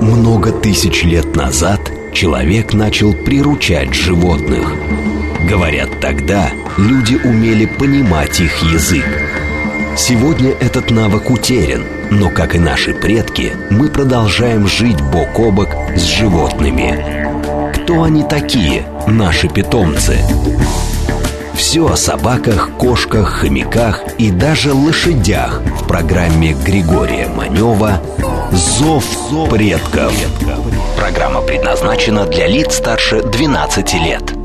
Много тысяч лет назад человек начал приручать животных. Говорят, тогда люди умели понимать их язык. Сегодня этот навык утерян, но, как и наши предки, мы продолжаем жить бок о бок с животными. Кто они такие, наши питомцы? Все о собаках, кошках, хомяках и даже лошадях в программе Григория Манева «Зов предков». Программа предназначена для лиц старше 12 лет.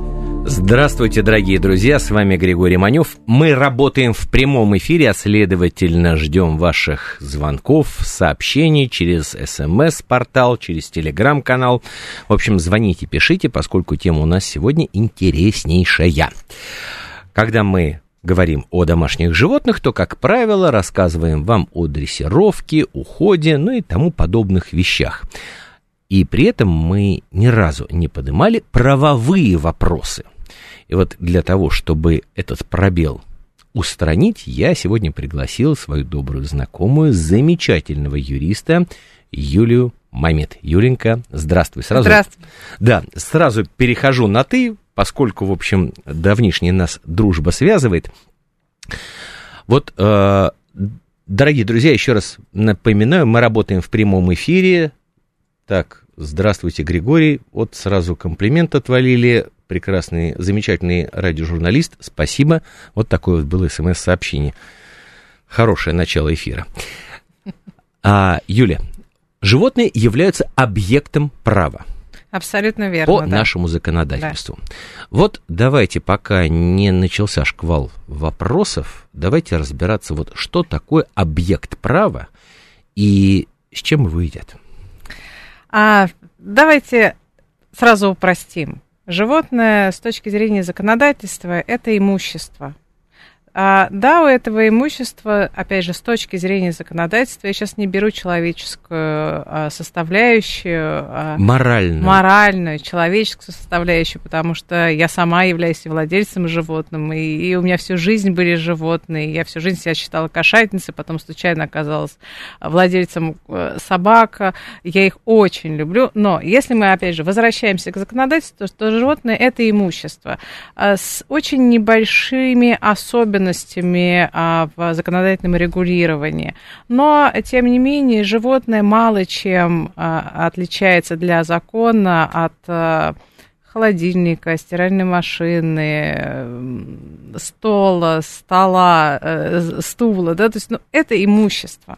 Здравствуйте, дорогие друзья, с вами Григорий Манев. Мы работаем в прямом эфире, а следовательно ждем ваших звонков, сообщений через смс-портал, через телеграм-канал. В общем, звоните, пишите, поскольку тема у нас сегодня интереснейшая. Когда мы говорим о домашних животных, то, как правило, рассказываем вам о дрессировке, уходе, ну и тому подобных вещах. И при этом мы ни разу не поднимали правовые вопросы. И вот для того, чтобы этот пробел устранить, я сегодня пригласил свою добрую знакомую, замечательного юриста Юлию Мамед. Юленька, здравствуй. Сразу, здравствуй. Да, сразу перехожу на «ты», поскольку, в общем, давнишняя нас дружба связывает. Вот, э, дорогие друзья, еще раз напоминаю, мы работаем в прямом эфире. Так, здравствуйте, Григорий. Вот сразу комплимент отвалили. Прекрасный, замечательный радиожурналист. Спасибо. Вот такое вот было смс-сообщение. Хорошее начало эфира. А, Юля, животные являются объектом права. Абсолютно верно. По да. нашему законодательству. Да. Вот давайте, пока не начался шквал вопросов, давайте разбираться, вот что такое объект права и с чем едят. А, давайте сразу упростим. Животное с точки зрения законодательства это имущество. А, да, у этого имущества, опять же, с точки зрения законодательства, я сейчас не беру человеческую а, составляющую. А, моральную. Моральную, человеческую составляющую, потому что я сама являюсь владельцем животным, и, и у меня всю жизнь были животные, я всю жизнь себя считала кошатницей, потом случайно оказалась владельцем э, собака, я их очень люблю, но если мы, опять же, возвращаемся к законодательству, то животное – это имущество с очень небольшими особенностями особенностями а, в законодательном регулировании. Но, тем не менее, животное мало чем а, отличается для закона от а, холодильника, стиральной машины, стола, стола, э, стула, да, то есть ну, это имущество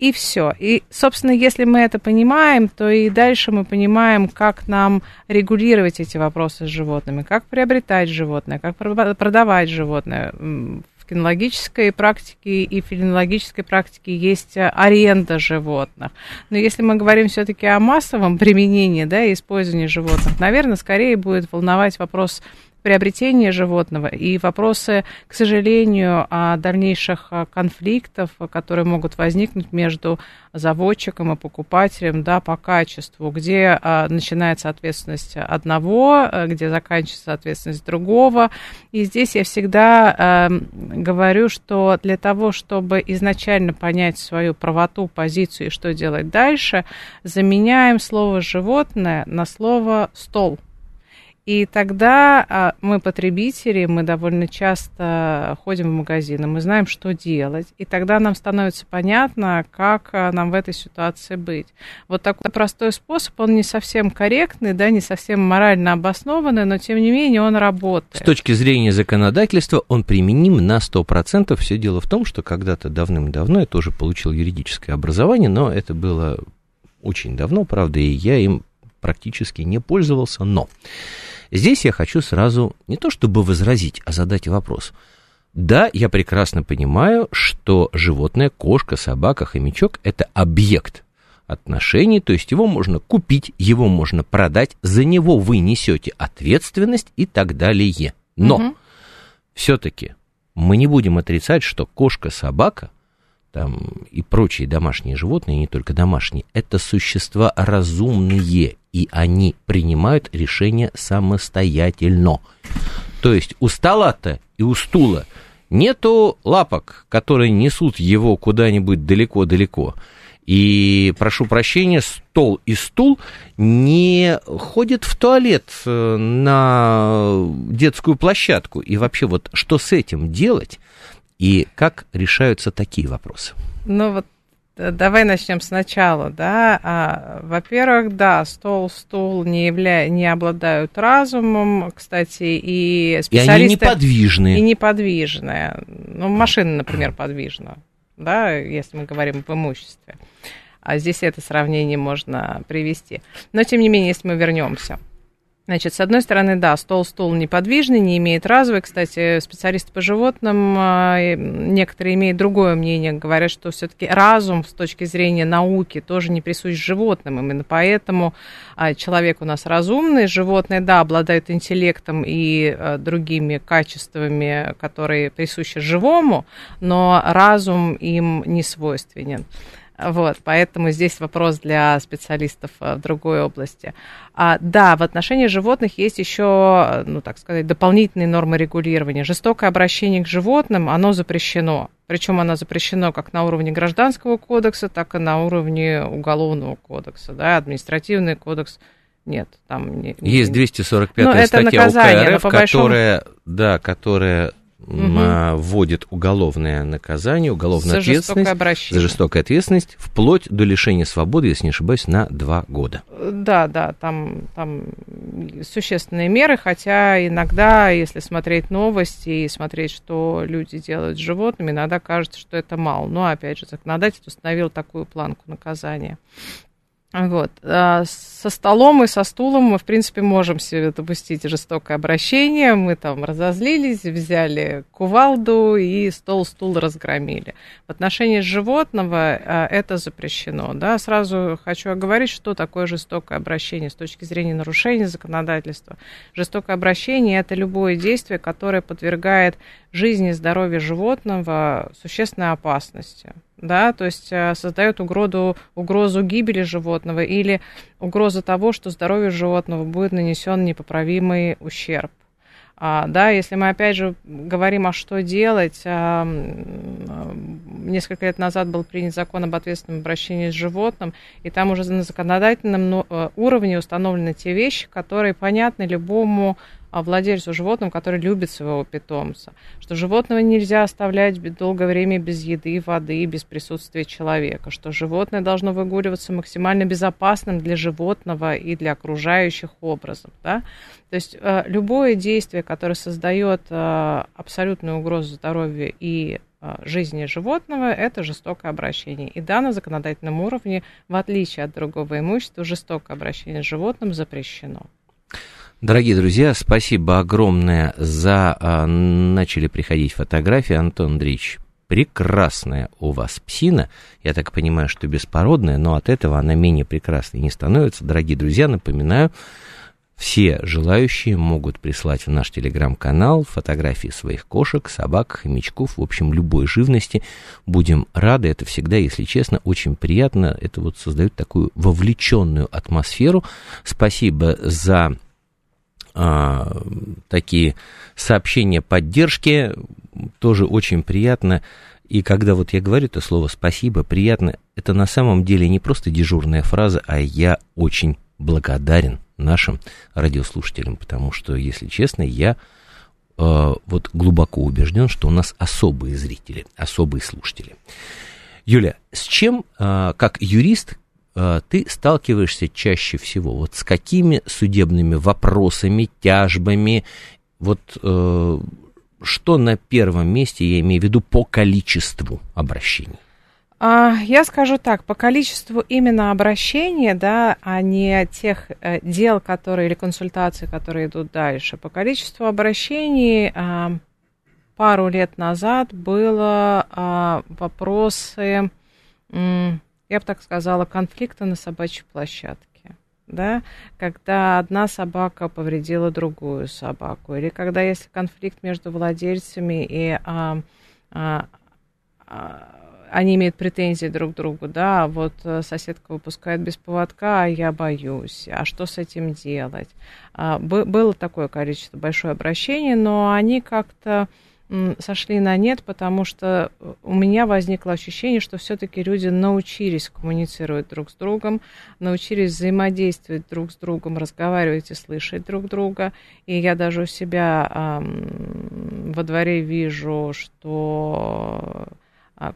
и все. И, собственно, если мы это понимаем, то и дальше мы понимаем, как нам регулировать эти вопросы с животными, как приобретать животное, как продавать животное. В кинологической практике и филинологической практике есть аренда животных. Но если мы говорим все-таки о массовом применении да, и использовании животных, наверное, скорее будет волновать вопрос приобретения животного и вопросы, к сожалению, дальнейших а, конфликтов, которые могут возникнуть между заводчиком и покупателем да, по качеству, где а, начинается ответственность одного, где заканчивается ответственность другого. И здесь я всегда а, говорю, что для того, чтобы изначально понять свою правоту, позицию и что делать дальше, заменяем слово животное на слово стол. И тогда а, мы потребители, мы довольно часто ходим в магазины, мы знаем, что делать, и тогда нам становится понятно, как а, нам в этой ситуации быть. Вот такой простой способ, он не совсем корректный, да, не совсем морально обоснованный, но тем не менее он работает. С точки зрения законодательства он применим на 100%. Все дело в том, что когда-то давным-давно я тоже получил юридическое образование, но это было очень давно, правда, и я им практически не пользовался, но здесь я хочу сразу не то чтобы возразить, а задать вопрос. Да, я прекрасно понимаю, что животное, кошка, собака, хомячок – это объект отношений, то есть его можно купить, его можно продать, за него вы несете ответственность и так далее. Но угу. все-таки мы не будем отрицать, что кошка, собака там, и прочие домашние животные, не только домашние, это существа разумные, и они принимают решения самостоятельно. То есть у стола-то и у стула нету лапок, которые несут его куда-нибудь далеко-далеко. И, прошу прощения, стол и стул не ходят в туалет э, на детскую площадку. И вообще, вот что с этим делать и как решаются такие вопросы? Ну вот Давай начнем сначала, да. А, во-первых, да, стол, стул не, явля... не обладают разумом, кстати, и специалисты... И они неподвижные. И неподвижные. Ну, машина, например, подвижна, да, если мы говорим об имуществе. А здесь это сравнение можно привести. Но, тем не менее, если мы вернемся – Значит, с одной стороны, да, стол-стул неподвижный, не имеет разума. Кстати, специалисты по животным, а, некоторые имеют другое мнение, говорят, что все-таки разум с точки зрения науки тоже не присущ животным. Именно поэтому а, человек у нас разумный, животные, да, обладают интеллектом и а, другими качествами, которые присущи живому, но разум им не свойственен. Вот, поэтому здесь вопрос для специалистов э, в другой области. А, да, в отношении животных есть еще, ну так сказать, дополнительные нормы регулирования. Жестокое обращение к животным, оно запрещено. Причем оно запрещено как на уровне гражданского кодекса, так и на уровне уголовного кодекса. Да, административный кодекс нет, там не, есть 245 ну, статья наказание, УК РФ, большому... которая, да, которая угу. вводит уголовное наказание, уголовную за ответственность за жестокую ответственность, вплоть до лишения свободы, если не ошибаюсь, на два года. Да, да, там, там существенные меры, хотя иногда, если смотреть новости и смотреть, что люди делают с животными, иногда кажется, что это мало. Но, опять же, законодатель установил такую планку наказания. Вот. А со столом и со стулом мы, в принципе, можем себе допустить жестокое обращение. Мы там разозлились, взяли кувалду и стол-стул разгромили. В отношении животного а, это запрещено. Да? Сразу хочу оговорить, что такое жестокое обращение с точки зрения нарушения законодательства. Жестокое обращение – это любое действие, которое подвергает жизни и здоровью животного существенной опасности да, то есть э, создает угрозу, угрозу гибели животного или угрозу того, что здоровью животного будет нанесен непоправимый ущерб. А, да, если мы опять же говорим, а что делать, а, несколько лет назад был принят закон об ответственном обращении с животным, и там уже на законодательном э, уровне установлены те вещи, которые понятны любому а, владельцу животного, который любит своего питомца, что животного нельзя оставлять долгое время без еды, воды, без присутствия человека, что животное должно выгуливаться максимально безопасным для животного и для окружающих образом. Да? То есть э, любое действие, которое создает э, абсолютную угрозу здоровью и э, жизни животного, это жестокое обращение. И да, на законодательном уровне, в отличие от другого имущества, жестокое обращение с животным запрещено. Дорогие друзья, спасибо огромное за... А, начали приходить фотографии, Антон Андреевич. Прекрасная у вас псина. Я так понимаю, что беспородная, но от этого она менее прекрасной не становится. Дорогие друзья, напоминаю, все желающие могут прислать в наш телеграм-канал фотографии своих кошек, собак, хомячков, в общем, любой живности. Будем рады, это всегда, если честно, очень приятно. Это вот создает такую вовлеченную атмосферу. Спасибо за а, такие сообщения поддержки, тоже очень приятно. И когда вот я говорю это слово «спасибо», приятно, это на самом деле не просто дежурная фраза, а я очень благодарен нашим радиослушателям, потому что, если честно, я э, вот глубоко убежден, что у нас особые зрители, особые слушатели. Юля, с чем, э, как юрист, ты сталкиваешься чаще всего вот с какими судебными вопросами, тяжбами, вот э, что на первом месте, я имею в виду по количеству обращений? А, я скажу так, по количеству именно обращений, да, а не тех э, дел, которые или консультаций, которые идут дальше. По количеству обращений а, пару лет назад было а, вопросы я бы так сказала, конфликта на собачьей площадке. Да, когда одна собака повредила другую собаку, или когда есть конфликт между владельцами и а, а, а, они имеют претензии друг к другу, да, вот э, соседка выпускает без поводка, а я боюсь, а что с этим делать? А, было такое количество, большое обращение, но они как-то сошли на нет, потому что у меня возникло ощущение, что все-таки люди научились коммуницировать друг с другом, научились взаимодействовать друг с другом, разговаривать и слышать друг друга. И я даже у себя эм, во дворе вижу, что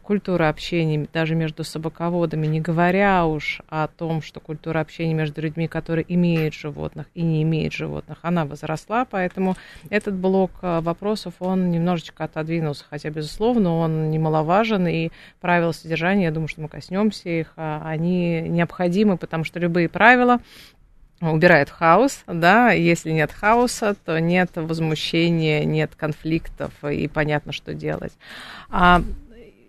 культура общения даже между собаководами, не говоря уж о том, что культура общения между людьми, которые имеют животных и не имеют животных, она возросла, поэтому этот блок а, вопросов, он немножечко отодвинулся, хотя, безусловно, он немаловажен, и правила содержания, я думаю, что мы коснемся их, а, они необходимы, потому что любые правила убирает хаос, да, если нет хаоса, то нет возмущения, нет конфликтов, и понятно, что делать. А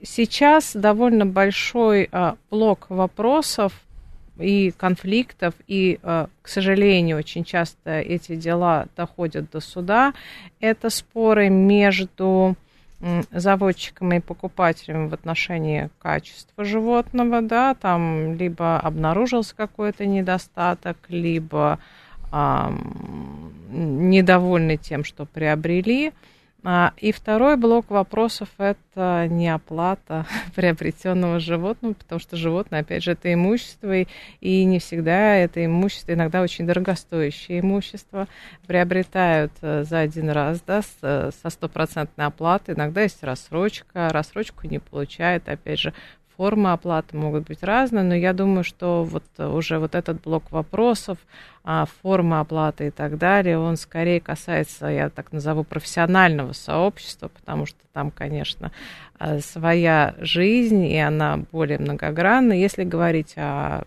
сейчас довольно большой а, блок вопросов и конфликтов, и, а, к сожалению, очень часто эти дела доходят до суда. Это споры между заводчиками и покупателями в отношении качества животного, да, там либо обнаружился какой-то недостаток, либо а, недовольны тем, что приобрели. А, и второй блок вопросов – это не оплата приобретенного животного, потому что животное, опять же, это имущество, и, не всегда это имущество, иногда очень дорогостоящее имущество, приобретают э, за один раз, да, со стопроцентной оплатой, иногда есть рассрочка, рассрочку не получает, опять же, формы оплаты могут быть разные, но я думаю, что вот уже вот этот блок вопросов, а, формы оплаты и так далее, он скорее касается, я так назову, профессионального сообщества, потому что там, конечно, а, своя жизнь, и она более многогранна. Если говорить о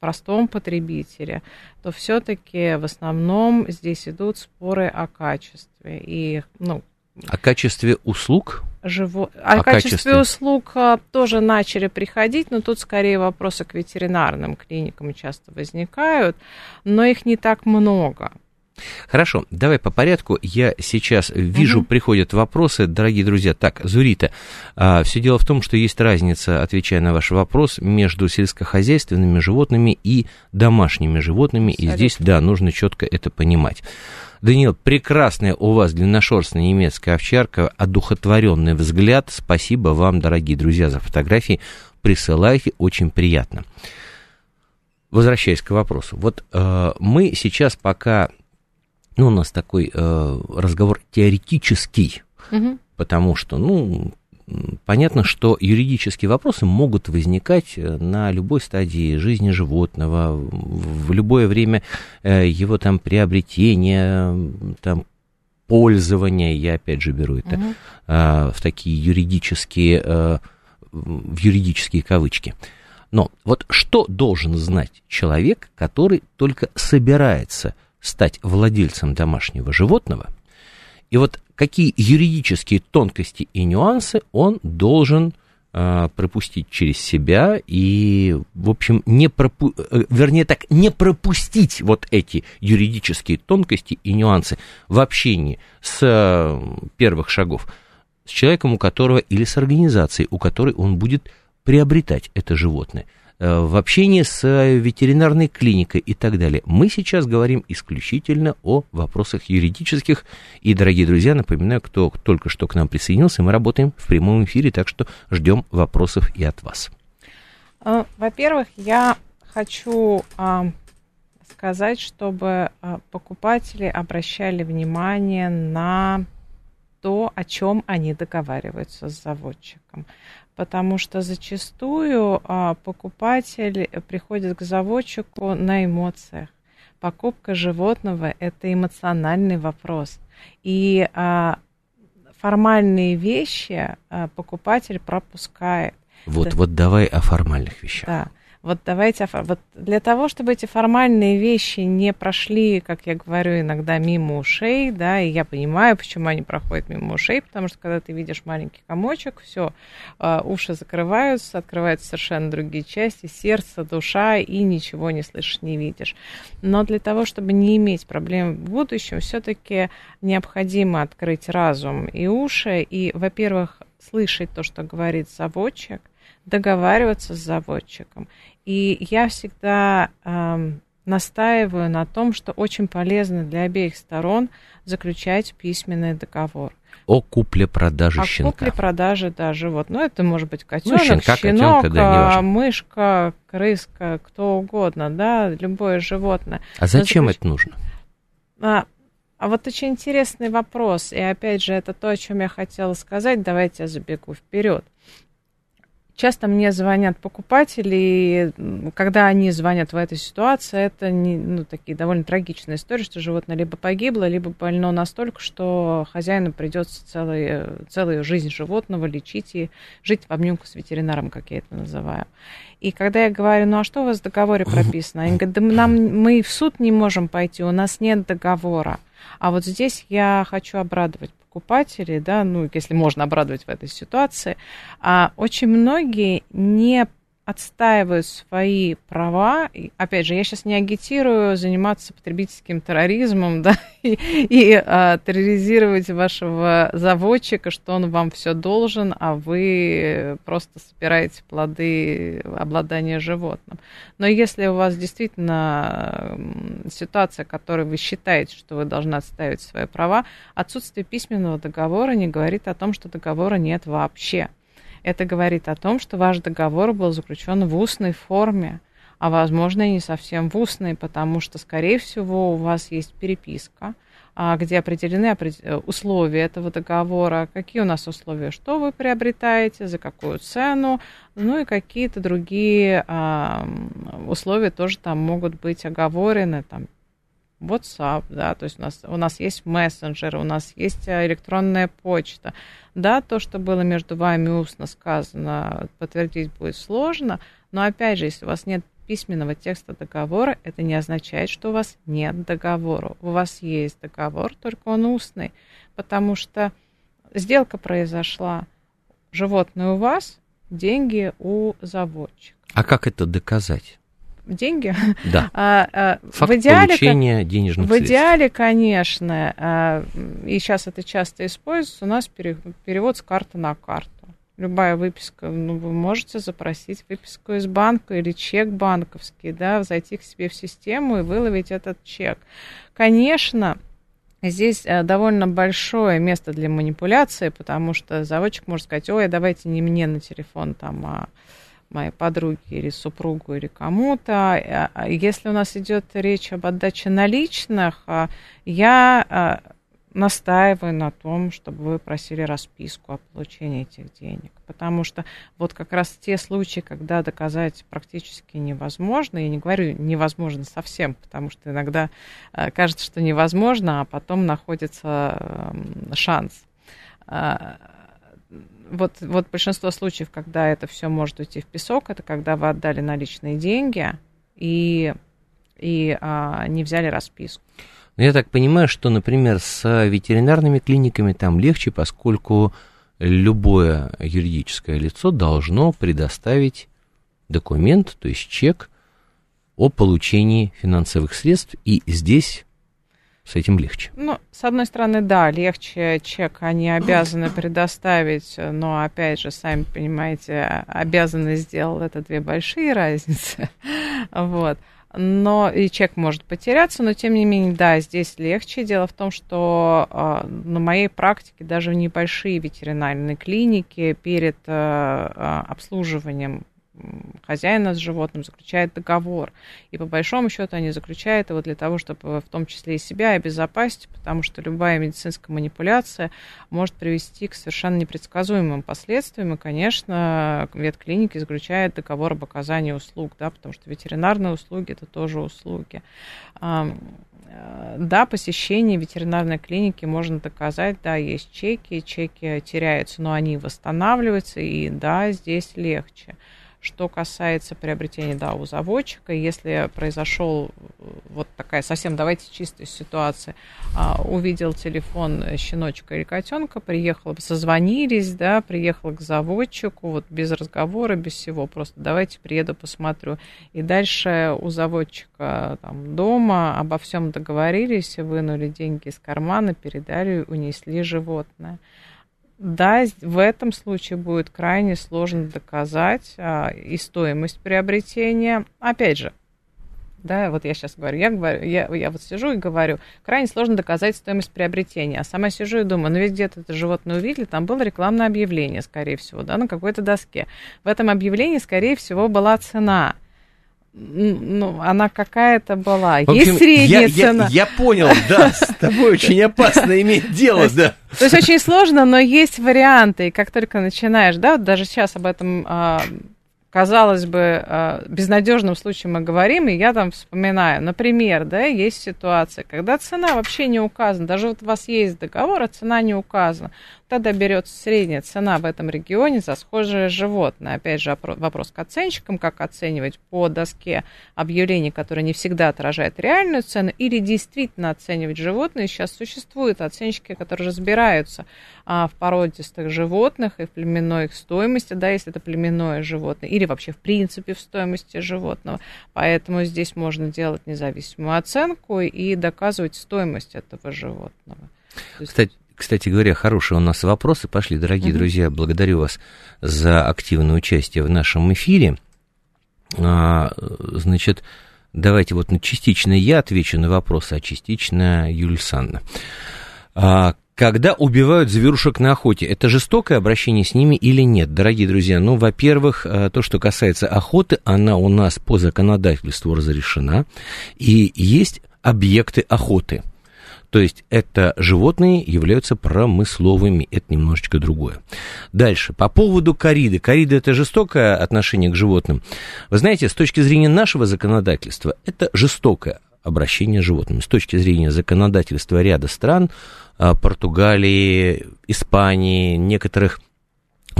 простом потребителе, то все-таки в основном здесь идут споры о качестве. И, ну, о качестве услуг? Живо... О, о качестве, качестве услуг а, тоже начали приходить, но тут скорее вопросы к ветеринарным клиникам часто возникают, но их не так много. Хорошо, давай по порядку. Я сейчас вижу, угу. приходят вопросы, дорогие друзья. Так, Зурита, а, все дело в том, что есть разница, отвечая на ваш вопрос, между сельскохозяйственными животными и домашними животными. Абсолютно. И здесь, да, нужно четко это понимать. Даниил, прекрасная у вас длинношерстная немецкая овчарка, одухотворенный взгляд. Спасибо вам, дорогие друзья, за фотографии. Присылайте, очень приятно. Возвращаясь к вопросу. Вот э, мы сейчас пока, ну, у нас такой э, разговор теоретический, угу. потому что, ну, понятно, что юридические вопросы могут возникать э, на любой стадии жизни животного, в любое время э, его там приобретения, там пользования, я опять же беру это угу. в такие юридические, в юридические кавычки. Но вот что должен знать человек, который только собирается стать владельцем домашнего животного – и вот какие юридические тонкости и нюансы он должен э, пропустить через себя и, в общем, не пропу... Э, вернее так, не пропустить вот эти юридические тонкости и нюансы в общении с э, первых шагов с человеком, у которого или с организацией, у которой он будет приобретать это животное – в общении с э, ветеринарной клиникой и так далее. Мы сейчас говорим исключительно о вопросах юридических. И, дорогие друзья, напоминаю, кто только что к нам присоединился, мы работаем в прямом эфире, так что ждем вопросов и от вас. Э, во-первых, я хочу а, сказать, чтобы а, покупатели обращали внимание на то, о чем они договариваются с заводчиком потому что зачастую а, покупатель приходит к заводчику на эмоциях. Покупка животного – это эмоциональный вопрос. И а, формальные вещи а, покупатель пропускает. Вот, да. вот давай о формальных вещах. Да. Вот давайте, вот для того, чтобы эти формальные вещи не прошли, как я говорю, иногда мимо ушей, да, и я понимаю, почему они проходят мимо ушей, потому что когда ты видишь маленький комочек, все, а, уши закрываются, открываются совершенно другие части, сердце, душа, и ничего не слышишь, не видишь. Но для того, чтобы не иметь проблем в будущем, все-таки необходимо открыть разум и уши, и, во-первых, слышать то, что говорит заводчик, договариваться с заводчиком. И я всегда э, настаиваю на том, что очень полезно для обеих сторон заключать письменный договор. о купле-продаже о щенка. О купле-продаже, да, живот. Ну, это может быть котенок, ну, щенка, щенок, котенка, да, мышка, крыска, кто угодно, да, любое животное. А зачем заключ... это нужно? А, а вот очень интересный вопрос. И опять же, это то, о чем я хотела сказать. Давайте я забегу вперед. Часто мне звонят покупатели, и когда они звонят в этой ситуации, это не, ну, такие довольно трагичные истории, что животное либо погибло, либо больно настолько, что хозяину придется целую, целую жизнь животного лечить и жить в обнимку с ветеринаром, как я это называю. И когда я говорю, ну а что у вас в договоре прописано? Они говорят, да нам, мы в суд не можем пойти, у нас нет договора. А вот здесь я хочу обрадовать покупателей, да, ну, если можно обрадовать в этой ситуации, а очень многие не отстаивают свои права. И, опять же, я сейчас не агитирую заниматься потребительским терроризмом, да, и, и а, терроризировать вашего заводчика, что он вам все должен, а вы просто собираете плоды обладания животным. Но если у вас действительно ситуация, которой вы считаете, что вы должны отстаивать свои права, отсутствие письменного договора не говорит о том, что договора нет вообще. Это говорит о том, что ваш договор был заключен в устной форме, а возможно и не совсем в устной, потому что, скорее всего, у вас есть переписка, а, где определены условия этого договора, какие у нас условия, что вы приобретаете, за какую цену, ну и какие-то другие условия тоже там могут быть оговорены, там WhatsApp, да, то есть у нас, у нас есть мессенджеры, у нас есть э, электронная почта. Да, то, что было между вами устно сказано, подтвердить будет сложно, но опять же, если у вас нет письменного текста договора, это не означает, что у вас нет договора. У вас есть договор, только он устный, потому что сделка произошла, животное у вас, деньги у заводчика. А как это доказать? Деньги. Да. А, а, Факт в идеале, получения денежных В средств. идеале, конечно, а, и сейчас это часто используется, у нас перевод с карты на карту. Любая выписка, ну, вы можете запросить выписку из банка или чек банковский, да, зайти к себе в систему и выловить этот чек. Конечно, Здесь э, довольно большое место для манипуляции, потому что заводчик может сказать, ой, давайте не мне на телефон там, а моей подруге или супругу или кому-то. Э, а если у нас идет речь об отдаче наличных, а, я а, настаиваю на том, чтобы вы просили расписку о получении этих денег. Потому что вот как раз те случаи, когда доказать практически невозможно, я не говорю невозможно совсем, потому что иногда кажется, что невозможно, а потом находится эм, шанс вот, вот большинство случаев, когда это все может уйти в песок, это когда вы отдали наличные деньги и, и а, не взяли расписку. Ну, я так понимаю, что, например, с ветеринарными клиниками там легче, поскольку любое юридическое лицо должно предоставить документ, то есть чек о получении финансовых средств, и здесь с этим легче. Ну, с одной стороны, да, легче чек они обязаны предоставить, но, опять же, сами понимаете, обязаны сделал это две большие разницы, вот. Но и чек может потеряться, но тем не менее, да, здесь легче. Дело в том, что э, на моей практике даже небольшие ветеринарные клиники перед э, обслуживанием хозяина с животным заключает договор. И по большому счету они заключают его для того, чтобы в том числе и себя обезопасить, потому что любая медицинская манипуляция может привести к совершенно непредсказуемым последствиям. И, конечно, ветклиники заключают договор об оказании услуг, да, потому что ветеринарные услуги это тоже услуги. Да, посещение ветеринарной клиники можно доказать, да, есть чеки, чеки теряются, но они восстанавливаются, и да, здесь легче. Что касается приобретения да, у заводчика, если произошел э, вот такая совсем, давайте чистая ситуация, а, увидел телефон щеночка или котенка, приехал, созвонились, да, приехал к заводчику, вот без разговора, без всего, просто давайте приеду, посмотрю. И дальше у заводчика там дома обо всем договорились, вынули деньги из кармана, передали, унесли животное. Да, в этом случае будет крайне сложно доказать а, и стоимость приобретения. Опять же, да, вот я сейчас говорю, я, говорю я, я вот сижу и говорю, крайне сложно доказать стоимость приобретения, а сама сижу и думаю, ну ведь где-то это животное увидели, там было рекламное объявление, скорее всего, да, на какой-то доске. В этом объявлении, скорее всего, была цена ну, она какая-то была. общем, есть средняя я, цена. Я, я понял, да, с тобой очень опасно иметь дело, да. То есть очень сложно, но есть варианты. И как только начинаешь, да, вот даже сейчас об этом а, казалось бы, а, безнадежном случае мы говорим, и я там вспоминаю, например, да, есть ситуация, когда цена вообще не указана, даже вот у вас есть договор, а цена не указана тогда берется средняя цена в этом регионе за схожее животное. Опять же, вопрос к оценщикам, как оценивать по доске объявлений, которые не всегда отражают реальную цену, или действительно оценивать животные. Сейчас существуют оценщики, которые разбираются а, в породистых животных и в племенной их стоимости, да, если это племенное животное, или вообще в принципе в стоимости животного. Поэтому здесь можно делать независимую оценку и доказывать стоимость этого животного. Кстати, кстати говоря, хорошие у нас вопросы пошли. Дорогие mm-hmm. друзья, благодарю вас за активное участие в нашем эфире. А, значит, давайте вот частично я отвечу на вопросы, а частично Юлия Санна. А, когда убивают зверушек на охоте, это жестокое обращение с ними или нет? Дорогие друзья, ну, во-первых, э, то, что касается охоты, она у нас по законодательству разрешена, и есть объекты охоты – то есть это животные являются промысловыми, это немножечко другое. Дальше, по поводу кориды. Корида это жестокое отношение к животным. Вы знаете, с точки зрения нашего законодательства, это жестокое обращение с животными. С точки зрения законодательства ряда стран, а, Португалии, Испании, некоторых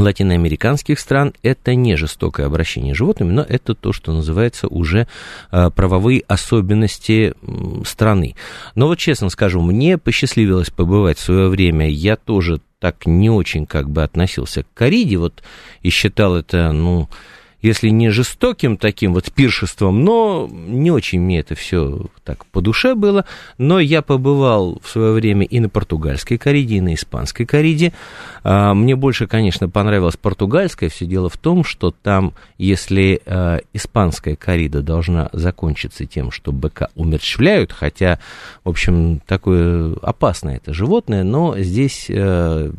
латиноамериканских стран это не жестокое обращение с животными, но это то, что называется уже э, правовые особенности страны. Но вот честно скажу, мне посчастливилось побывать в свое время, я тоже так не очень как бы относился к кориде, вот и считал это, ну, если не жестоким таким вот пиршеством, но не очень мне это все так по душе было. Но я побывал в свое время и на португальской кориде, и на испанской кориде. А, мне больше, конечно, понравилась португальская. Все дело в том, что там, если а, испанская корида должна закончиться тем, что быка умерщвляют, хотя, в общем, такое опасное это животное, но здесь э,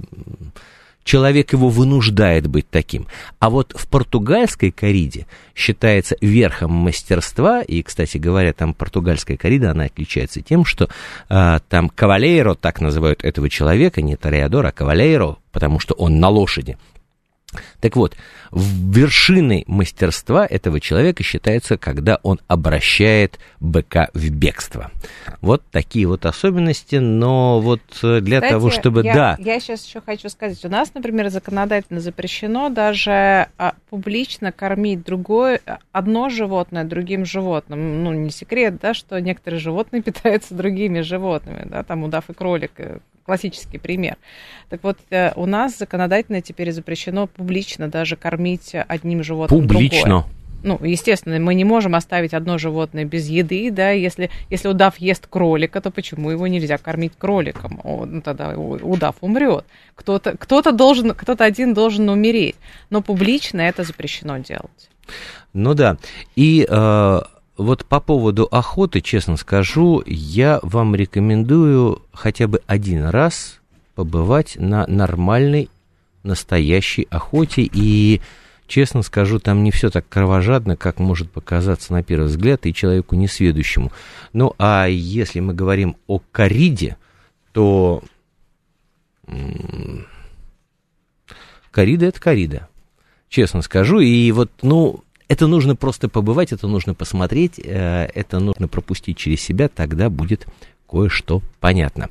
человек его вынуждает быть таким. А вот в португальской кориде считается верхом мастерства, и, кстати говоря, там португальская корида, она отличается тем, что а, там кавалейро, так называют этого человека, не тореадор, а кавалейро, потому что он на лошади. Так вот, вершиной мастерства этого человека считается, когда он обращает быка в бегство. Вот такие вот особенности, но вот э, для Кстати, того, чтобы... Я, да. я сейчас еще хочу сказать, у нас, например, законодательно запрещено даже а, публично кормить другое, одно животное другим животным. Ну, не секрет, да, что некоторые животные питаются другими животными, да, там удав и кролик, э, классический пример. Так вот, э, у нас законодательно теперь запрещено публично даже кормить одним животным Публично? Другое. Ну, естественно, мы не можем оставить одно животное без еды, да, если, если удав ест кролика, то почему его нельзя кормить кроликом? О, ну, тогда удав умрет. Кто-то, кто-то должен, кто-то один должен умереть, но публично это запрещено делать. Ну да, и э, вот по поводу охоты, честно скажу, я вам рекомендую хотя бы один раз побывать на нормальной, настоящей охоте. И, честно скажу, там не все так кровожадно, как может показаться на первый взгляд и человеку несведущему. Ну, а если мы говорим о кориде, то корида – это корида честно скажу. И вот, ну, это нужно просто побывать, это нужно посмотреть, э, это нужно пропустить через себя, тогда будет кое-что понятно.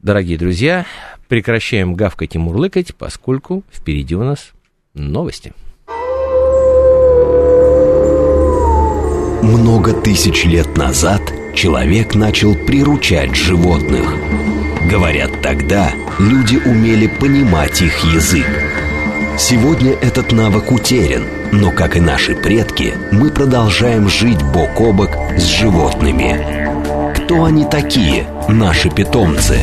Дорогие друзья, прекращаем гавкать и мурлыкать, поскольку впереди у нас новости. Много тысяч лет назад человек начал приручать животных. Говорят, тогда люди умели понимать их язык. Сегодня этот навык утерян – но, как и наши предки, мы продолжаем жить бок о бок с животными. Кто они такие, наши питомцы?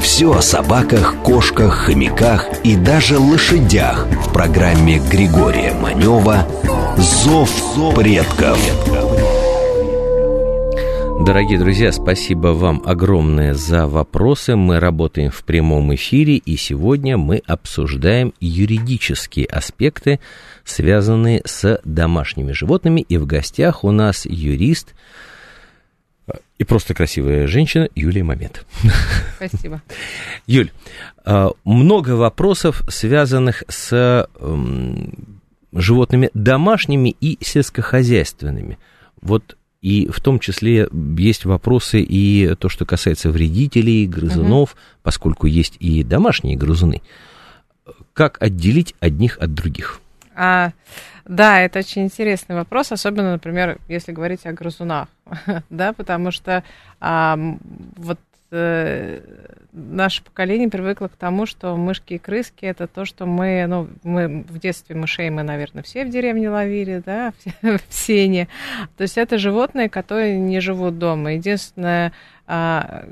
Все о собаках, кошках, хомяках и даже лошадях в программе Григория Манева Зов предков. Дорогие друзья, спасибо вам огромное за вопросы. Мы работаем в прямом эфире, и сегодня мы обсуждаем юридические аспекты, связанные с домашними животными. И в гостях у нас юрист и просто красивая женщина Юлия Момент. Спасибо. Юль, а, много вопросов, связанных с животными домашними и сельскохозяйственными. Вот и в том числе есть вопросы и то, что касается вредителей, грызунов, угу. поскольку есть и домашние грызуны. Как отделить одних от других? А, да, это очень интересный вопрос, особенно, например, если говорить о грызунах, да, потому что а, вот э, наше поколение привыкло к тому, что мышки и крыски это то, что мы, ну, мы в детстве мышей мы, наверное, все в деревне ловили, да, в сене. То есть это животные, которые не живут дома. Единственное, а,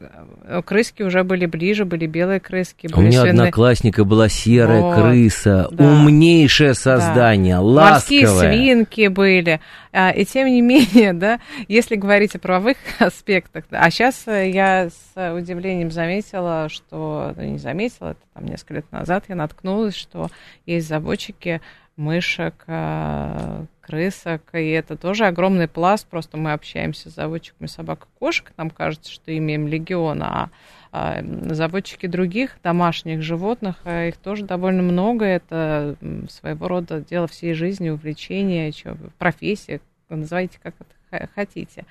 крыски уже были ближе, были белые крыски. Были У меня свиные... одноклассника была серая вот, крыса, да. умнейшее создание, да. ласковое. Морские свинки были. А, и тем не менее, да, если говорить о правовых аспектах, а сейчас я с удивлением заметила, что, ну, не заметила, это там несколько лет назад я наткнулась, что есть заводчики мышек, а, крысок, и это тоже огромный пласт, просто мы общаемся с заводчиками собак и кошек, нам кажется, что имеем легион, а, а заводчики других домашних животных, а их тоже довольно много, это своего рода дело всей жизни, увлечение, профессия, называйте как это хотите.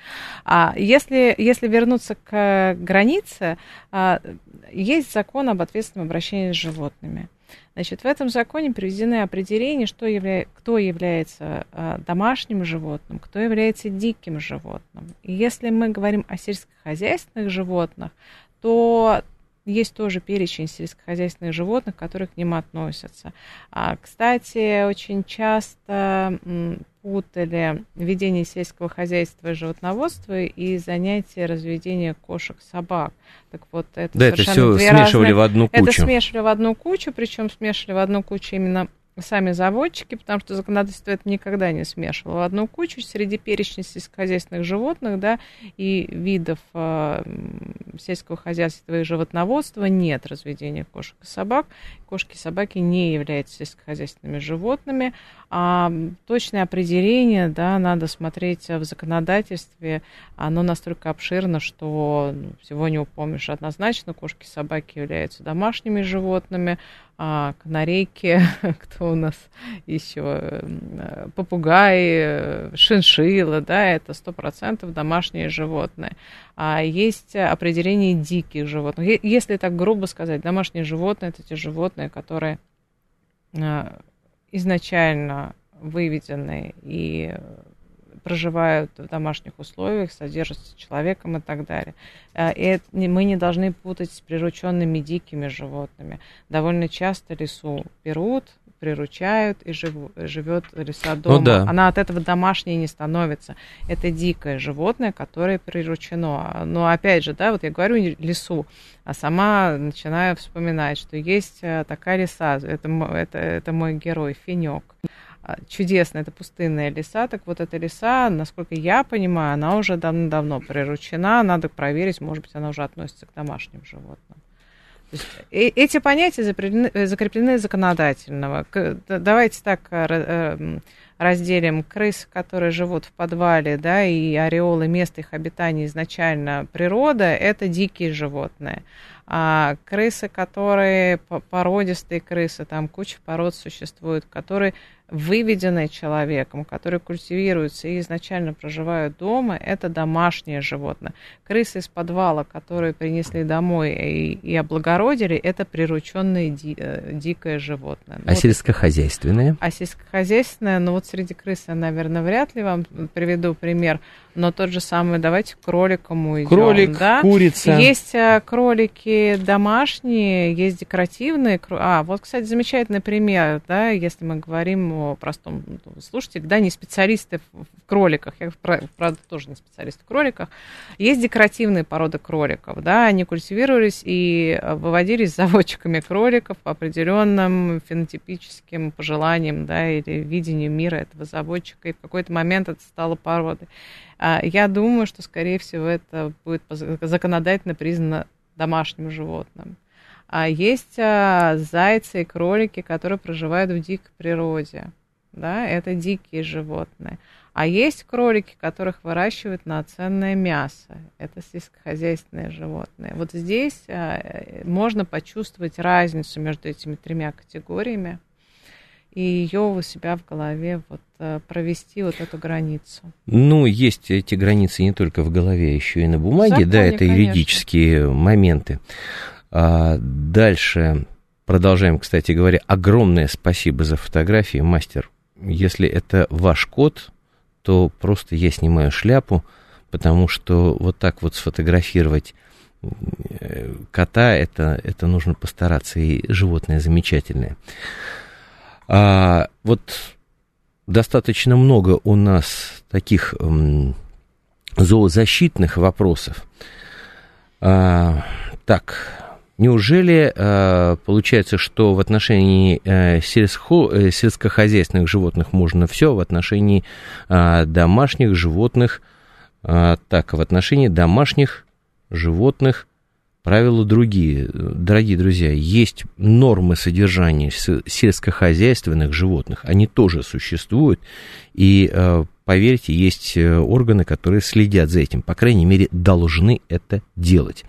А если, если вернуться к границе, а, есть закон об ответственном обращении с животными. Значит, в этом законе приведены определения, что явля... кто является а, домашним животным, кто является диким животным. И если мы говорим о сельскохозяйственных животных, то есть тоже перечень сельскохозяйственных животных, которые к ним относятся. А, кстати, очень часто путали ведение сельского хозяйства и животноводства и занятия разведения кошек-собак. Так вот, это да, это все смешивали разные... в одну кучу. Это смешивали в одну кучу, причем смешивали в одну кучу именно сами заводчики, потому что законодательство это никогда не смешивало в одну кучу среди перечня сельскохозяйственных животных, да, и видов э, сельского хозяйства и животноводства нет разведения кошек и собак. Кошки и собаки не являются сельскохозяйственными животными, а точное определение, да, надо смотреть в законодательстве, оно настолько обширно, что ну, всего не упомнишь однозначно, кошки собаки являются домашними животными, а, канарейки, кто у нас еще, попугаи, шиншиллы, да, это сто процентов домашние животные. А есть определение диких животных. Если так грубо сказать, домашние животные это те животные, которые а, изначально выведены и проживают в домашних условиях, содержатся человеком и так далее. А, и мы не должны путать с прирученными дикими животными. Довольно часто лесу берут, приручают и жив, живет лиса ну дома. Ну, да. Она от этого домашней не становится. Это дикое животное, которое приручено. Но опять же, да, вот я говорю лесу, а сама начинаю вспоминать, что есть э, такая лиса, это, это, это мой герой, финек. А, чудесно, это пустынная леса. Так вот, эта леса, насколько я понимаю, она уже давно-давно приручена. Надо проверить, может быть, она уже относится к домашним животным. Э, эти понятия закреплены, э, закреплены законодательного. Давайте так э, разделим крыс, которые живут в подвале, да, и ореолы места их обитания изначально природа, это дикие животные. А крысы, которые породистые крысы, там куча пород существует, которые выведенные человеком, которые культивируются и изначально проживают дома, это домашнее животное. Крысы из подвала, которые принесли домой и, и облагородили, это прирученное ди, э, дикое животное. А ну, сельскохозяйственное? А сельскохозяйственное, ну вот среди крыс я, наверное, вряд ли вам приведу пример, но тот же самый, давайте к кроликам уйдем. Кролик, да? курица. Есть а, кролики домашние, есть декоративные. А, вот, кстати, замечательный пример, да, если мы говорим обычному простому слушателю, да, не специалисты в кроликах, я, правда, тоже не специалист в кроликах, есть декоративные породы кроликов, да, они культивировались и выводились заводчиками кроликов по определенным фенотипическим пожеланиям, да, или видению мира этого заводчика, и в какой-то момент это стало породой. А, я думаю, что, скорее всего, это будет законодательно признано домашним животным. А есть а, зайцы и кролики, которые проживают в дикой природе. Да, это дикие животные. А есть кролики, которых выращивают на ценное мясо. Это сельскохозяйственные животные. Вот здесь а, можно почувствовать разницу между этими тремя категориями и ее у себя в голове вот э, провести вот эту границу. Ну, есть эти границы не только в голове, а еще и на бумаге, Законе, да, это конечно. юридические моменты. А дальше продолжаем, кстати говоря, огромное спасибо за фотографии, мастер. Если это ваш код, то просто я снимаю шляпу, потому что вот так вот сфотографировать э, кота, это, это нужно постараться, и животное замечательное. А, вот достаточно много у нас таких м, зоозащитных вопросов. А, так, неужели а, получается, что в отношении а, сельско, э, сельскохозяйственных животных можно все, в отношении домашних животных, так, в отношении домашних животных правила другие. Дорогие друзья, есть нормы содержания сельскохозяйственных животных, они тоже существуют, и э, поверьте, есть э, органы, которые следят за этим, по крайней мере, должны это делать.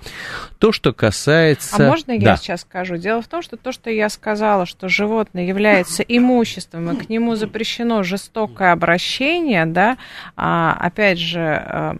То, что касается... А можно я да. сейчас скажу? Дело в том, что то, что я сказала, что животное является имуществом, и к нему запрещено жестокое обращение, да, а, опять же, э,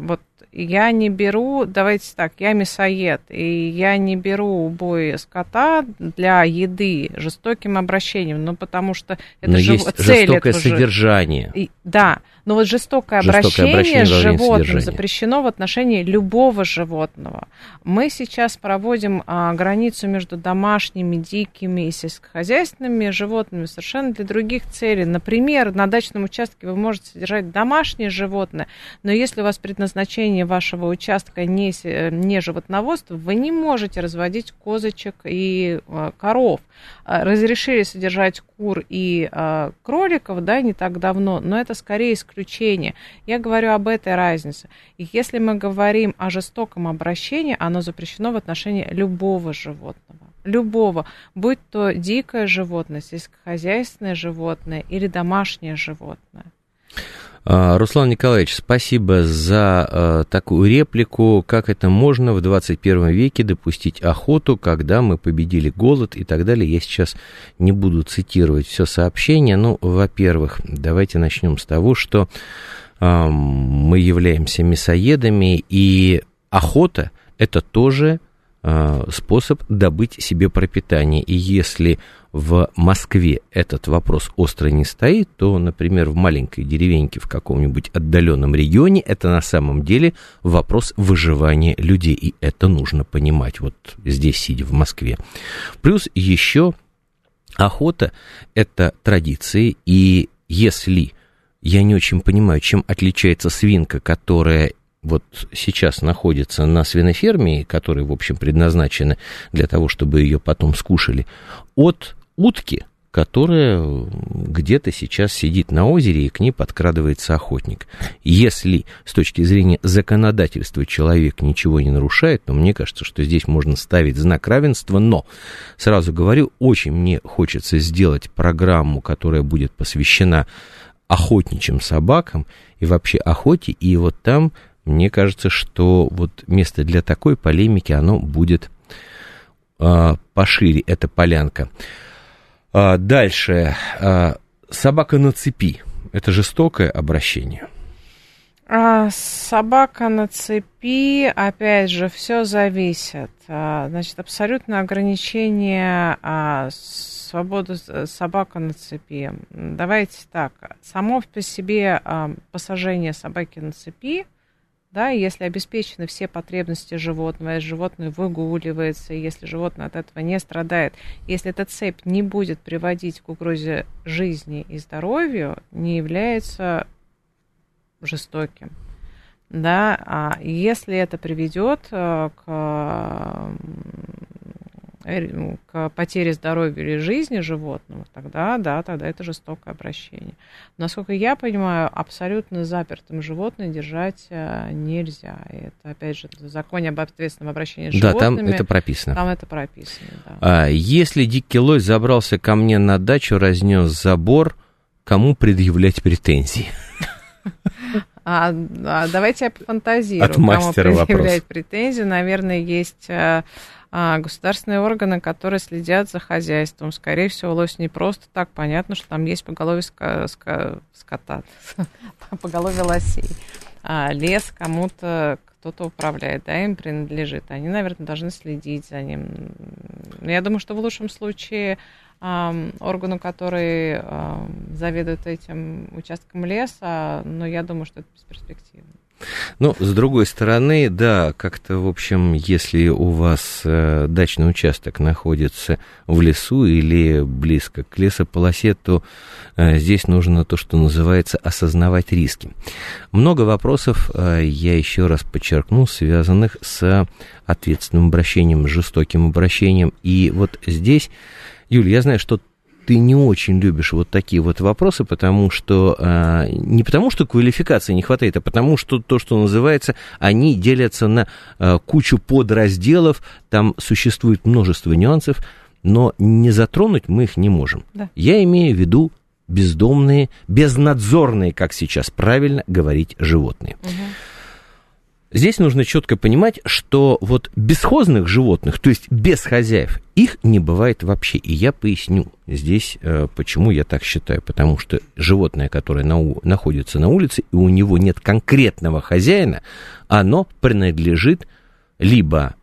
вот я не беру, давайте так, я мясоед, и я не беру убой скота для еды жестоким обращением, ну, потому что это Но же есть цель жестокое этого содержание. Же... Да, но вот жестокое, жестокое обращение, обращение с животным запрещено в отношении любого животного. Мы сейчас проводим а, границу между домашними, дикими и сельскохозяйственными животными совершенно для других целей. Например, на дачном участке вы можете содержать домашнее животное, но если у вас предназначение вашего участка не, не животноводство, вы не можете разводить козочек и а, коров. А, разрешили содержать кур и а, кроликов, да, не так давно, но это скорее исключение исключение. Я говорю об этой разнице. И если мы говорим о жестоком обращении, оно запрещено в отношении любого животного. Любого, будь то дикое животное, сельскохозяйственное животное или домашнее животное. А, Руслан Николаевич, спасибо за э, такую реплику. Как это можно в 21 веке допустить охоту, когда мы победили голод и так далее? Я сейчас не буду цитировать все сообщение. Ну, во-первых, давайте начнем с того, что э, мы являемся мясоедами, и охота это тоже способ добыть себе пропитание. И если в Москве этот вопрос остро не стоит, то, например, в маленькой деревеньке в каком-нибудь отдаленном регионе это на самом деле вопрос выживания людей, и это нужно понимать вот здесь, сидя в Москве. Плюс еще охота – это традиции, и если я не очень понимаю, чем отличается свинка, которая вот сейчас находится на свиноферме, которая, в общем, предназначена для того, чтобы ее потом скушали, от утки, которая где-то сейчас сидит на озере, и к ней подкрадывается охотник. Если с точки зрения законодательства человек ничего не нарушает, то мне кажется, что здесь можно ставить знак равенства, но, сразу говорю, очень мне хочется сделать программу, которая будет посвящена охотничьим собакам и вообще охоте, и вот там, мне кажется, что вот место для такой полемики, оно будет э, пошире, эта полянка. А, дальше. А, собака на цепи. Это жестокое обращение. А, собака на цепи, опять же, все зависит. А, значит, абсолютное ограничение а, свободы собака на цепи. Давайте так. Само по себе а, посажение собаки на цепи да, и если обеспечены все потребности животного, если животное выгуливается, если животное от этого не страдает, если эта цепь не будет приводить к угрозе жизни и здоровью, не является жестоким. Да, а если это приведет э, к к потере здоровья или жизни животного, тогда, да, тогда это жестокое обращение. Насколько я понимаю, абсолютно запертым животное держать э, нельзя. И это, опять же, в законе об ответственном обращении с да, животными. Да, там это прописано. Там это прописано, да. А, если дикий лось забрался ко мне на дачу, разнес забор, кому предъявлять претензии? А, а давайте я пофантазирую. От мастера кому предъявлять вопрос. претензии. Наверное, есть э, а, государственные органы, которые следят за хозяйством. Скорее всего, лось не просто так. Понятно, что там есть поголовье ска- ска- скота, поголовье лосей. А лес кому-то кто-то управляет, да, им принадлежит. Они, наверное, должны следить за ним. Я думаю, что в лучшем случае органу, который заведует этим участком леса, но я думаю, что это бесперспективно. Ну, с другой стороны, да, как-то, в общем, если у вас э, дачный участок находится в лесу или близко к лесополосе, то э, здесь нужно то, что называется осознавать риски. Много вопросов, э, я еще раз подчеркну, связанных с ответственным обращением, жестоким обращением. И вот здесь, Юль, я знаю, что ты не очень любишь вот такие вот вопросы, потому что а, не потому что квалификации не хватает, а потому что то, что называется, они делятся на а, кучу подразделов, там существует множество нюансов, но не затронуть мы их не можем. Да. Я имею в виду бездомные, безнадзорные, как сейчас правильно говорить, животные. Угу. Здесь нужно четко понимать, что вот бесхозных животных, то есть без хозяев, их не бывает вообще. И я поясню здесь, э, почему я так считаю. Потому что животное, которое на, находится на улице, и у него нет конкретного хозяина, оно принадлежит либо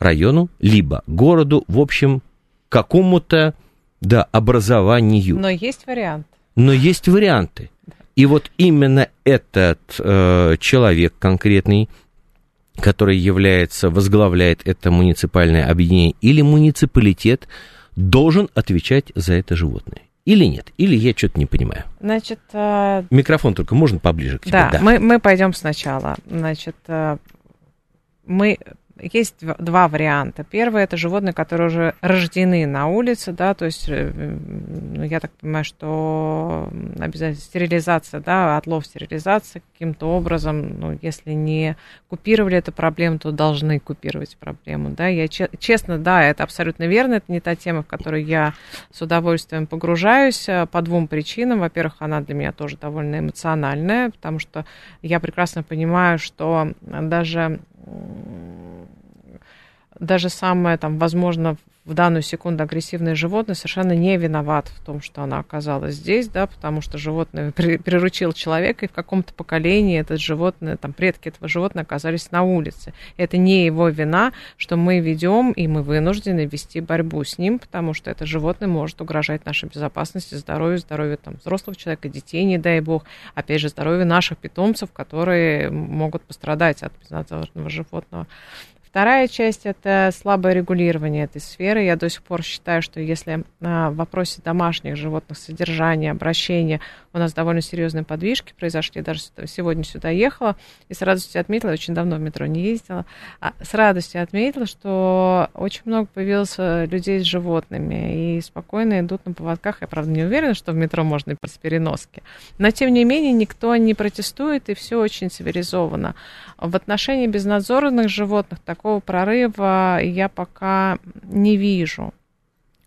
району, либо городу, в общем, какому-то да, образованию. Но есть вариант. Но есть варианты. И вот именно этот э, человек конкретный, который является, возглавляет это муниципальное объединение или муниципалитет, должен отвечать за это животное. Или нет? Или я что-то не понимаю. Значит, э... микрофон только можно поближе к тебе. Да, да. Мы, мы пойдем сначала. Значит, э, мы есть два варианта. Первый это животные, которые уже рождены на улице, да, то есть, э, ну, я так понимаю, что обязательно стерилизация, да, отлов стерилизация каким-то образом, ну, если не купировали эту проблему, то должны купировать проблему, да. Я честно, да, это абсолютно верно, это не та тема, в которую я с удовольствием погружаюсь э, по двум причинам. Во-первых, она для меня тоже довольно эмоциональная, потому что я прекрасно понимаю, что даже даже самое, там, возможно, в данную секунду агрессивное животное совершенно не виноват в том, что она оказалась здесь, да, потому что животное приручил человека, и в каком-то поколении это животное, там, предки этого животного оказались на улице. Это не его вина, что мы ведем, и мы вынуждены вести борьбу с ним, потому что это животное может угрожать нашей безопасности, здоровью, здоровью там, взрослого человека, детей, не дай бог, опять же, здоровью наших питомцев, которые могут пострадать от безнадзорного животного. Вторая часть – это слабое регулирование этой сферы. Я до сих пор считаю, что если в вопросе домашних животных, содержания, обращения у нас довольно серьезные подвижки произошли, даже сегодня сюда ехала и с радостью отметила, очень давно в метро не ездила, а с радостью отметила, что очень много появилось людей с животными и спокойно идут на поводках. Я, правда, не уверена, что в метро можно без переноски. Но, тем не менее, никто не протестует, и все очень цивилизованно. В отношении безнадзорных животных такого прорыва я пока не вижу.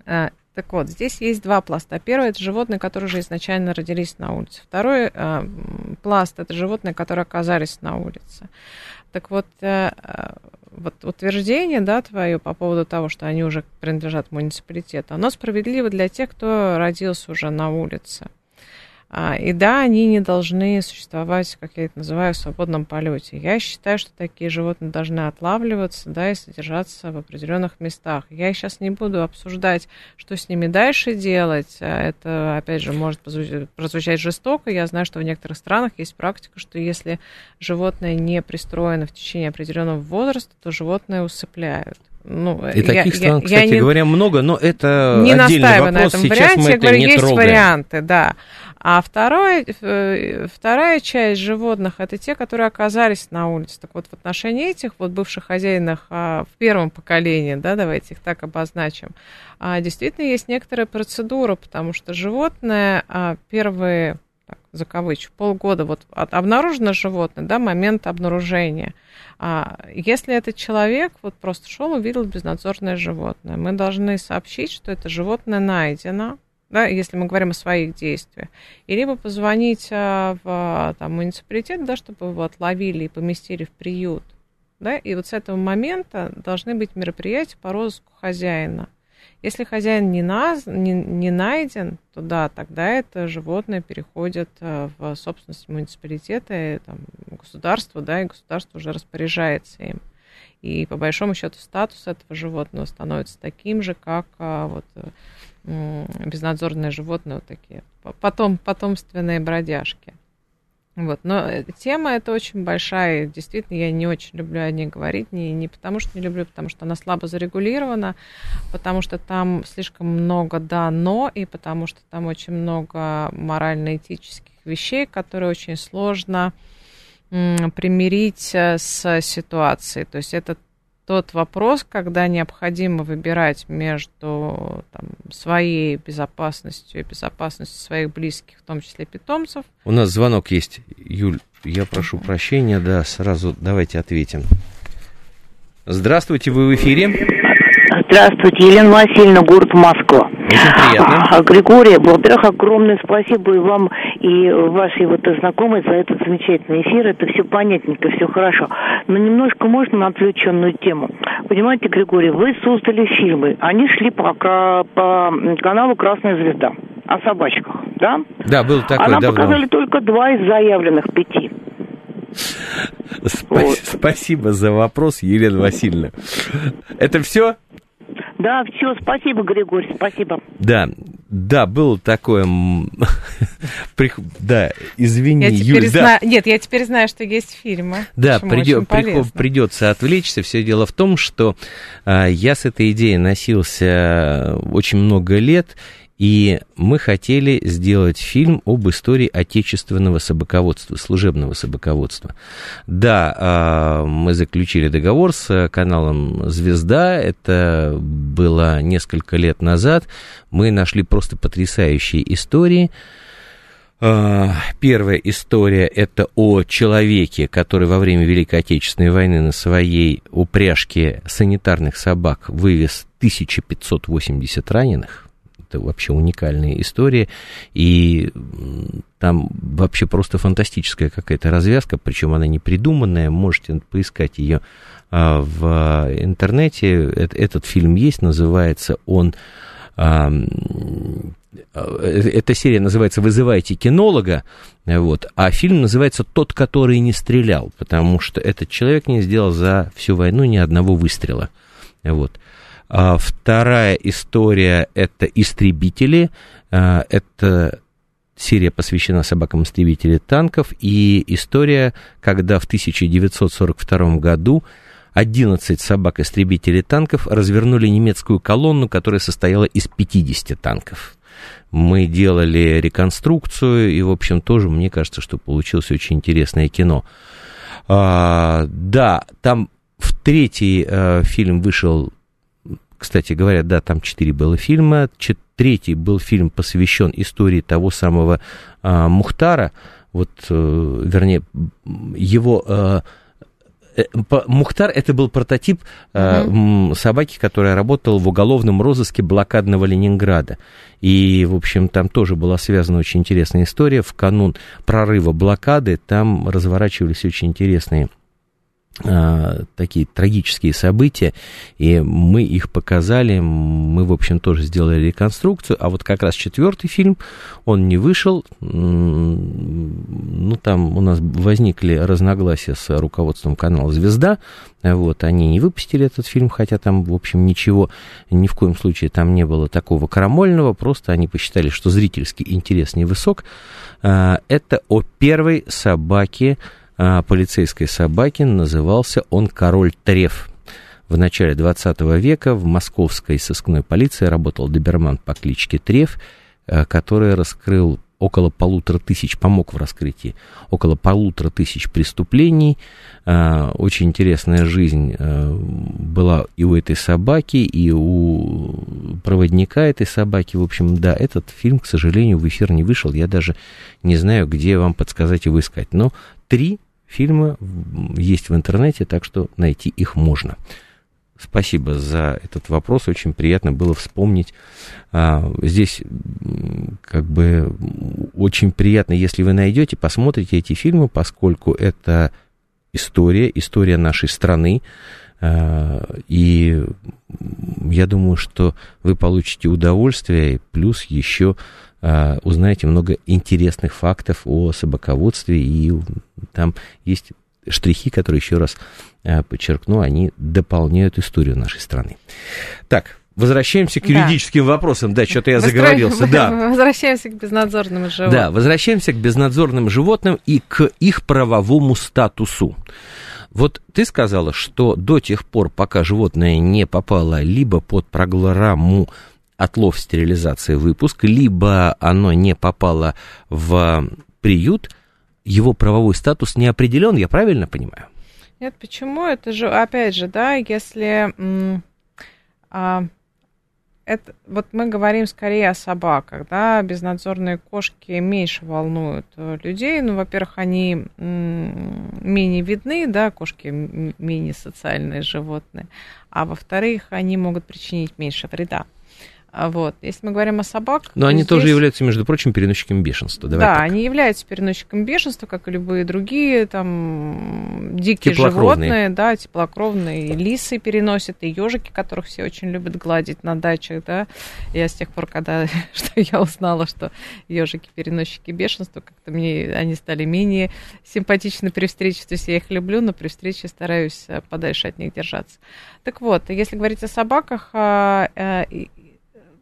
Э, так вот, здесь есть два пласта. Первый это животные, которые уже изначально родились на улице. Второй э, пласт это животные, которые оказались на улице. Так вот, э, вот утверждение, да, твое по поводу того, что они уже принадлежат муниципалитету, оно справедливо для тех, кто родился уже на улице. А, и да, они не должны существовать, как я это называю, в свободном полете. Я считаю, что такие животные должны отлавливаться, да, и содержаться в определенных местах. Я сейчас не буду обсуждать, что с ними дальше делать. А это, опять же, может прозвучать жестоко. Я знаю, что в некоторых странах есть практика, что если животное не пристроено в течение определенного возраста, то животное усыпляют. Ну, и я, таких стран, я, кстати я не, говоря, много, но это не отдельный вопрос. на этом Сейчас варианте, мы я это говорю, не есть трогаем. варианты, да. А второй, э, вторая часть животных это те, которые оказались на улице. Так вот, в отношении этих вот бывших хозяинов а, в первом поколении, да, давайте их так обозначим, а, действительно есть некоторая процедура, потому что животное а, первые так, за кавычку, полгода вот обнаружено животное, да, момент обнаружения. А если этот человек вот просто шел, увидел безнадзорное животное, мы должны сообщить, что это животное найдено, да, если мы говорим о своих действиях, и либо позвонить а, в там, муниципалитет, да, чтобы его отловили и поместили в приют, да, и вот с этого момента должны быть мероприятия по розыску хозяина. Если хозяин не, наз, не, не найден, то да, тогда это животное переходит а, в собственность муниципалитета, там, государства, да, и государство уже распоряжается им. И по большому счету статус этого животного становится таким же, как а, вот безнадзорные животные вот такие, потом, потомственные бродяжки. Вот. Но э, тема эта очень большая, действительно, я не очень люблю о ней говорить, не, не потому что не люблю, потому что она слабо зарегулирована, потому что там слишком много «да», «но», и потому что там очень много морально-этических вещей, которые очень сложно примирить э, с ситуацией. То есть это тот вопрос, когда необходимо выбирать между там, своей безопасностью и безопасностью своих близких, в том числе питомцев. У нас звонок есть. Юль, я прошу прощения, да, сразу давайте ответим. Здравствуйте, вы в эфире. Здравствуйте, Елена Васильевна, город Москва. Очень приятно. А, Григорий, во-первых, огромное спасибо и вам, и вашей вот знакомой за этот замечательный эфир. Это все понятненько, все хорошо. Но немножко можно на отвлеченную тему. Понимаете, Григорий, вы создали фильмы. Они шли по, по каналу «Красная звезда» о собачках, да? Да, был такой А нам давно. показали только два из заявленных пяти. Спасибо за вопрос, Елена Васильевна. Это все? Да, все, спасибо, Григорий, спасибо. Да, да, было такое... Да, извини, я Юль, зна... да. Нет, я теперь знаю, что есть фильмы. Да, придет, придется отвлечься. Все дело в том, что а, я с этой идеей носился очень много лет, и мы хотели сделать фильм об истории отечественного собаководства, служебного собаководства. Да, а, мы заключили договор с каналом «Звезда». Это было несколько лет назад. Мы нашли просто потрясающие истории. А, первая история – это о человеке, который во время Великой Отечественной войны на своей упряжке санитарных собак вывез 1580 раненых это вообще уникальная история, и там вообще просто фантастическая какая-то развязка, причем она не придуманная, можете поискать ее а, в интернете. Этот фильм есть, называется он а, эта серия называется «Вызывайте кинолога», вот, а фильм называется «Тот, который не стрелял», потому что этот человек не сделал за всю войну ни одного выстрела. Вот. А вторая история – это «Истребители». А, это серия посвящена собакам-истребителям танков. И история, когда в 1942 году 11 собак-истребителей танков развернули немецкую колонну, которая состояла из 50 танков. Мы делали реконструкцию, и, в общем, тоже, мне кажется, что получилось очень интересное кино. А, да, там в третий а, фильм вышел кстати говоря, да, там четыре было фильма. Третий был фильм, посвящен истории того самого а, Мухтара. Вот, а, вернее, его... А, Мухтар это был прототип uh-huh. собаки, которая работала в уголовном розыске блокадного Ленинграда. И, в общем, там тоже была связана очень интересная история. В канун прорыва блокады там разворачивались очень интересные такие трагические события, и мы их показали, мы, в общем, тоже сделали реконструкцию, а вот как раз четвертый фильм, он не вышел, ну, там у нас возникли разногласия с руководством канала «Звезда», вот, они не выпустили этот фильм, хотя там, в общем, ничего, ни в коем случае там не было такого крамольного, просто они посчитали, что зрительский интерес невысок. А, это о первой собаке, а, полицейской собаки, назывался он «Король Треф». В начале 20 века в московской сыскной полиции работал доберман по кличке Треф, а, который раскрыл около полутора тысяч, помог в раскрытии около полутора тысяч преступлений. А, очень интересная жизнь была и у этой собаки, и у проводника этой собаки. В общем, да, этот фильм, к сожалению, в эфир не вышел. Я даже не знаю, где вам подсказать его искать. Но три фильмы есть в интернете, так что найти их можно. Спасибо за этот вопрос, очень приятно было вспомнить. А, здесь как бы очень приятно, если вы найдете, посмотрите эти фильмы, поскольку это история, история нашей страны, а, и я думаю, что вы получите удовольствие, плюс еще а, узнаете много интересных фактов о собаководстве, и там есть штрихи, которые, еще раз а, подчеркну, они дополняют историю нашей страны. Так, Возвращаемся к юридическим да. вопросам. Да, что-то я Выстро... заговорился. Да. Возвращаемся к безнадзорным животным. Да, возвращаемся к безнадзорным животным и к их правовому статусу. Вот ты сказала, что до тех пор, пока животное не попало либо под программу отлов, стерилизация, выпуск, либо оно не попало в приют, его правовой статус не определен, я правильно понимаю? Нет, почему? Это же, опять же, да, если... А, это, вот мы говорим скорее о собаках, да, безнадзорные кошки меньше волнуют э, людей, ну, во-первых, они менее видны, да, кошки менее социальные животные, а во-вторых, они могут причинить меньше вреда. А вот. Если мы говорим о собаках... Но они здесь... тоже являются, между прочим, переносчиками бешенства. Давай да, так. они являются переносчиками бешенства, как и любые другие там дикие животные, да, теплокровные. лисы переносят, и ежики, которых все очень любят гладить на дачах, да. Я с тех пор, когда что я узнала, что ежики переносчики бешенства, как-то мне они стали менее симпатичны при встрече. То есть я их люблю, но при встрече стараюсь э, подальше от них держаться. Так вот, если говорить о собаках, а, э,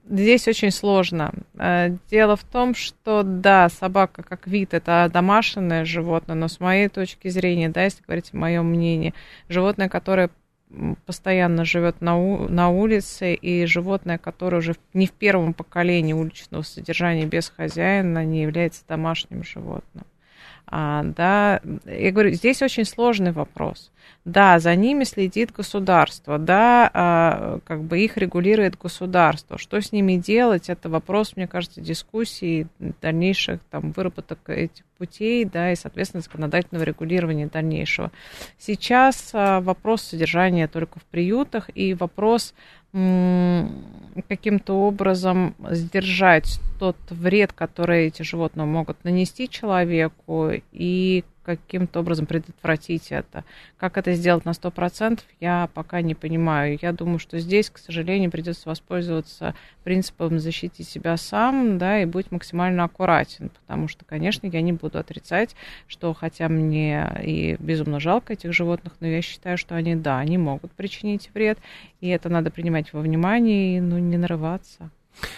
Здесь очень сложно. Э, дело в том, что да, собака как вид это домашнее животное, но с моей точки зрения, да, если говорить о моем мнении, животное, которое постоянно живет на, у, на улице, и животное, которое уже не в первом поколении уличного содержания без хозяина, не является домашним животным. А, да, я говорю, здесь очень сложный вопрос. Да, за ними следит государство, да, а, как бы их регулирует государство. Что с ними делать, это вопрос, мне кажется, дискуссии, дальнейших там, выработок этих путей, да, и, соответственно, законодательного регулирования дальнейшего. Сейчас а, вопрос содержания только в приютах и вопрос каким-то образом сдержать тот вред, который эти животные могут нанести человеку, и каким-то образом предотвратить это. Как это сделать на 100%, я пока не понимаю. Я думаю, что здесь, к сожалению, придется воспользоваться принципом защитить себя сам, да, и быть максимально аккуратен, потому что, конечно, я не буду отрицать, что хотя мне и безумно жалко этих животных, но я считаю, что они, да, они могут причинить вред, и это надо принимать во внимание и, ну, не нарываться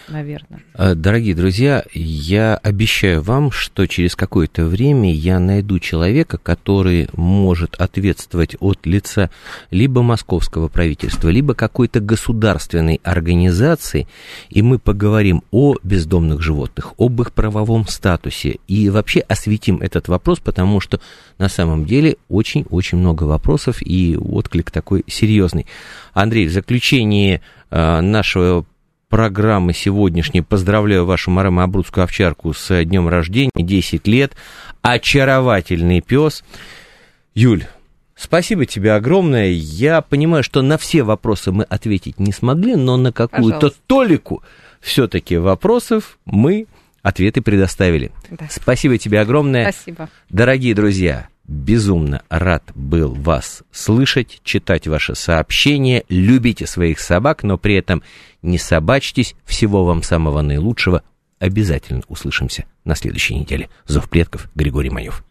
наверное. Э, дорогие друзья, я обещаю вам, что через какое-то время я найду человека, который может ответствовать от лица либо московского правительства, либо какой-то государственной организации, и мы поговорим о бездомных животных, об их правовом статусе и вообще осветим этот вопрос, потому что на самом деле очень-очень много вопросов и отклик такой серьезный. Андрей, в заключении э, нашего программы сегодняшней. Поздравляю вашу Марему Абрудскую овчарку с днем рождения, 10 лет. Очаровательный пес. Юль, Спасибо тебе огромное. Я понимаю, что на все вопросы мы ответить не смогли, но на какую-то толику все-таки вопросов мы ответы предоставили. Да. Спасибо тебе огромное. Спасибо. Дорогие друзья, Безумно рад был вас слышать, читать ваши сообщения. Любите своих собак, но при этом не собачьтесь. Всего вам самого наилучшего. Обязательно услышимся на следующей неделе. Зов предков Григорий Маев.